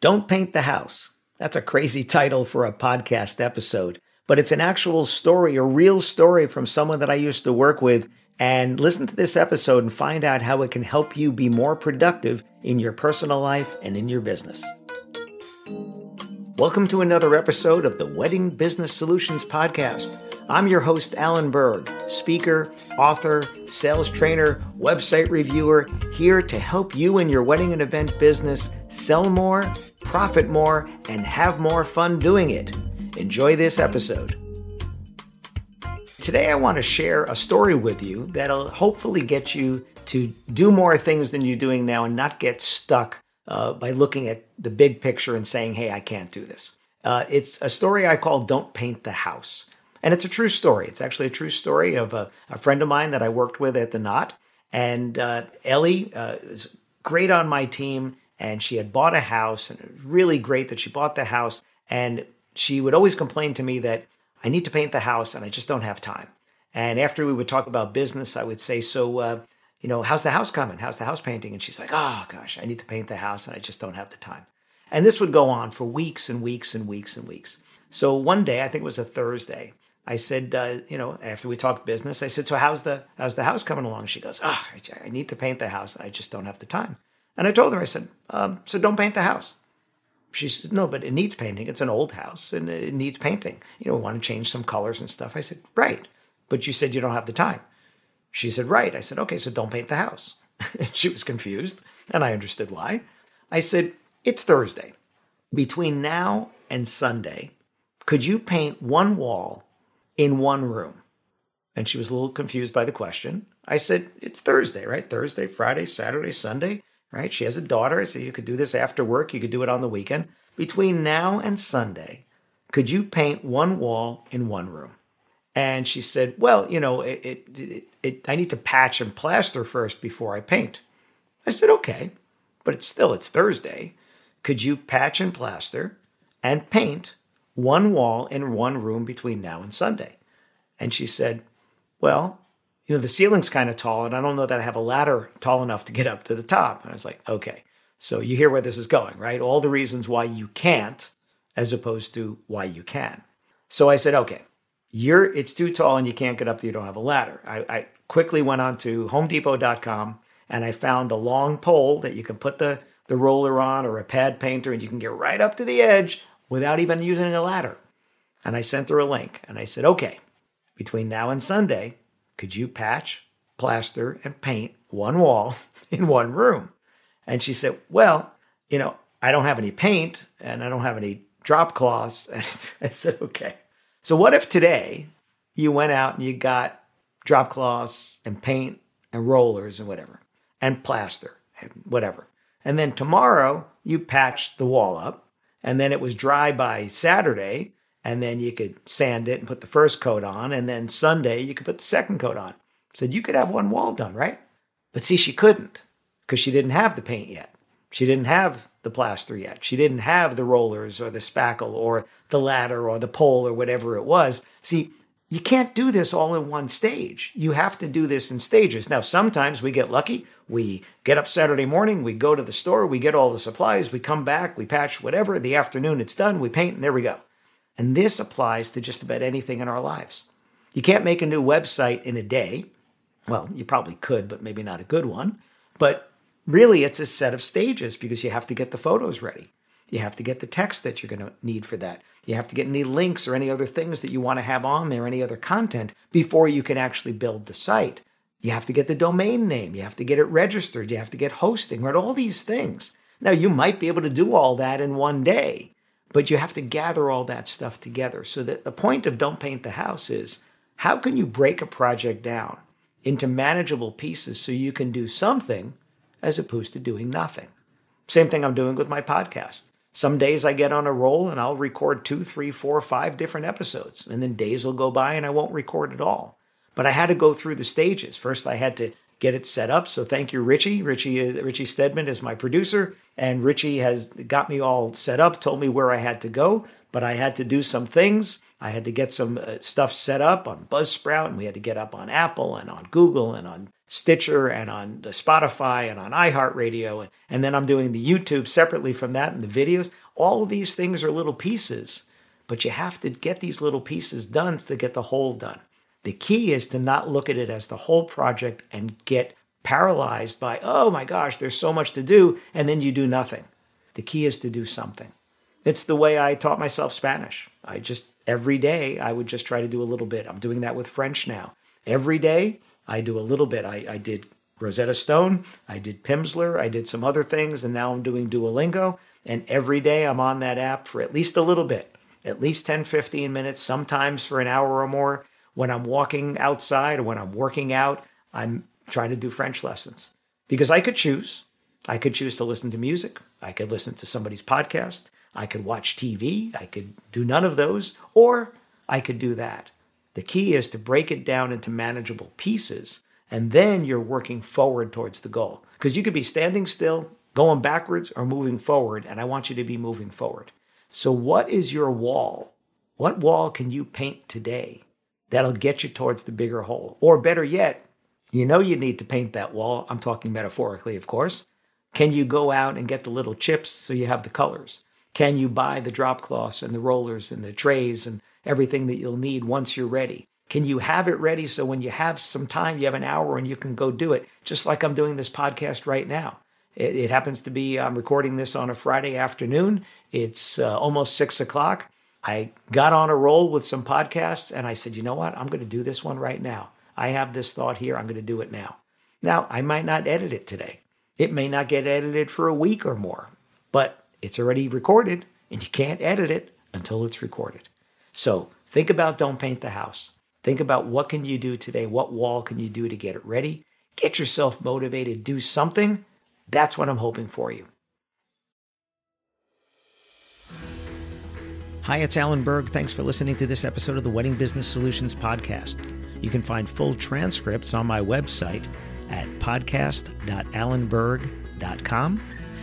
Don't Paint the House. That's a crazy title for a podcast episode, but it's an actual story, a real story from someone that I used to work with. And listen to this episode and find out how it can help you be more productive in your personal life and in your business. Welcome to another episode of the Wedding Business Solutions Podcast. I'm your host, Alan Berg, speaker, author, sales trainer, website reviewer, here to help you in your wedding and event business sell more, profit more, and have more fun doing it. Enjoy this episode. Today, I want to share a story with you that'll hopefully get you to do more things than you're doing now and not get stuck uh, by looking at the big picture and saying, hey, I can't do this. Uh, it's a story I call Don't Paint the House. And it's a true story. It's actually a true story of a, a friend of mine that I worked with at the Knot. And uh, Ellie uh, is great on my team, and she had bought a house, and it was really great that she bought the house. And she would always complain to me that I need to paint the house, and I just don't have time. And after we would talk about business, I would say, "So, uh, you know, how's the house coming? How's the house painting?" And she's like, "Oh gosh, I need to paint the house, and I just don't have the time." And this would go on for weeks and weeks and weeks and weeks. So one day, I think it was a Thursday, I said, uh, you know, after we talked business, I said, so how's the how's the house coming along? She goes, ah, oh, I need to paint the house. I just don't have the time. And I told her, I said, um, so don't paint the house. She said, no, but it needs painting. It's an old house and it needs painting. You know, want to change some colors and stuff. I said, right. But you said you don't have the time. She said, right. I said, okay, so don't paint the house. she was confused and I understood why. I said, it's Thursday. Between now and Sunday, could you paint one wall in one room. And she was a little confused by the question. I said, It's Thursday, right? Thursday, Friday, Saturday, Sunday, right? She has a daughter. I said, You could do this after work. You could do it on the weekend. Between now and Sunday, could you paint one wall in one room? And she said, Well, you know, it, it, it, it, I need to patch and plaster first before I paint. I said, Okay, but it's still, it's Thursday. Could you patch and plaster and paint one wall in one room between now and Sunday. And she said, Well, you know, the ceiling's kind of tall, and I don't know that I have a ladder tall enough to get up to the top. And I was like, Okay. So you hear where this is going, right? All the reasons why you can't, as opposed to why you can. So I said, Okay, you're it's too tall and you can't get up, there. you don't have a ladder. I, I quickly went on to homedepot.com and I found a long pole that you can put the, the roller on or a pad painter and you can get right up to the edge without even using a ladder. And I sent her a link and I said, okay, between now and Sunday, could you patch, plaster, and paint one wall in one room? And she said, well, you know, I don't have any paint and I don't have any drop cloths. And I said, okay. So what if today you went out and you got drop cloths and paint and rollers and whatever and plaster and whatever. And then tomorrow you patched the wall up and then it was dry by Saturday, and then you could sand it and put the first coat on, and then Sunday you could put the second coat on. Said you could have one wall done, right? But see, she couldn't because she didn't have the paint yet. She didn't have the plaster yet. She didn't have the rollers or the spackle or the ladder or the pole or whatever it was. See, you can't do this all in one stage. You have to do this in stages. Now, sometimes we get lucky. We get up Saturday morning, we go to the store, we get all the supplies, we come back, we patch whatever. The afternoon it's done, we paint, and there we go. And this applies to just about anything in our lives. You can't make a new website in a day. Well, you probably could, but maybe not a good one. But really, it's a set of stages because you have to get the photos ready. You have to get the text that you're going to need for that. You have to get any links or any other things that you want to have on there, any other content before you can actually build the site. You have to get the domain name. You have to get it registered. You have to get hosting, right? All these things. Now, you might be able to do all that in one day, but you have to gather all that stuff together. So that the point of Don't Paint the House is how can you break a project down into manageable pieces so you can do something as opposed to doing nothing? Same thing I'm doing with my podcast. Some days I get on a roll and I'll record two, three, four, five different episodes. And then days will go by and I won't record at all. But I had to go through the stages. First, I had to get it set up. So thank you, Richie. Richie, uh, Richie Stedman is my producer, and Richie has got me all set up, told me where I had to go, but I had to do some things. I had to get some uh, stuff set up on Buzzsprout, and we had to get up on Apple and on Google and on Stitcher and on Spotify and on iHeartRadio. And, and then I'm doing the YouTube separately from that and the videos. All of these things are little pieces, but you have to get these little pieces done to get the whole done. The key is to not look at it as the whole project and get paralyzed by, oh my gosh, there's so much to do, and then you do nothing. The key is to do something. It's the way I taught myself Spanish. I just, every day, I would just try to do a little bit. I'm doing that with French now. Every day, I do a little bit. I, I did Rosetta Stone, I did Pimsleur, I did some other things, and now I'm doing Duolingo. And every day I'm on that app for at least a little bit, at least 10, 15 minutes, sometimes for an hour or more. When I'm walking outside or when I'm working out, I'm trying to do French lessons because I could choose. I could choose to listen to music. I could listen to somebody's podcast. I could watch TV. I could do none of those, or I could do that. The key is to break it down into manageable pieces, and then you're working forward towards the goal. Because you could be standing still, going backwards, or moving forward, and I want you to be moving forward. So, what is your wall? What wall can you paint today that'll get you towards the bigger whole. Or better yet, you know you need to paint that wall. I'm talking metaphorically, of course. Can you go out and get the little chips so you have the colors? Can you buy the drop cloths and the rollers and the trays and everything that you'll need once you're ready? Can you have it ready so when you have some time, you have an hour and you can go do it, just like I'm doing this podcast right now? It, it happens to be, I'm recording this on a Friday afternoon. It's uh, almost six o'clock. I got on a roll with some podcasts and I said, you know what? I'm going to do this one right now. I have this thought here. I'm going to do it now. Now, I might not edit it today. It may not get edited for a week or more, but it's already recorded and you can't edit it until it's recorded. So think about Don't Paint the House. Think about what can you do today? What wall can you do to get it ready? Get yourself motivated, do something. That's what I'm hoping for you. Hi, it's Alan Berg. Thanks for listening to this episode of the Wedding Business Solutions Podcast. You can find full transcripts on my website at podcast.alanberg.com.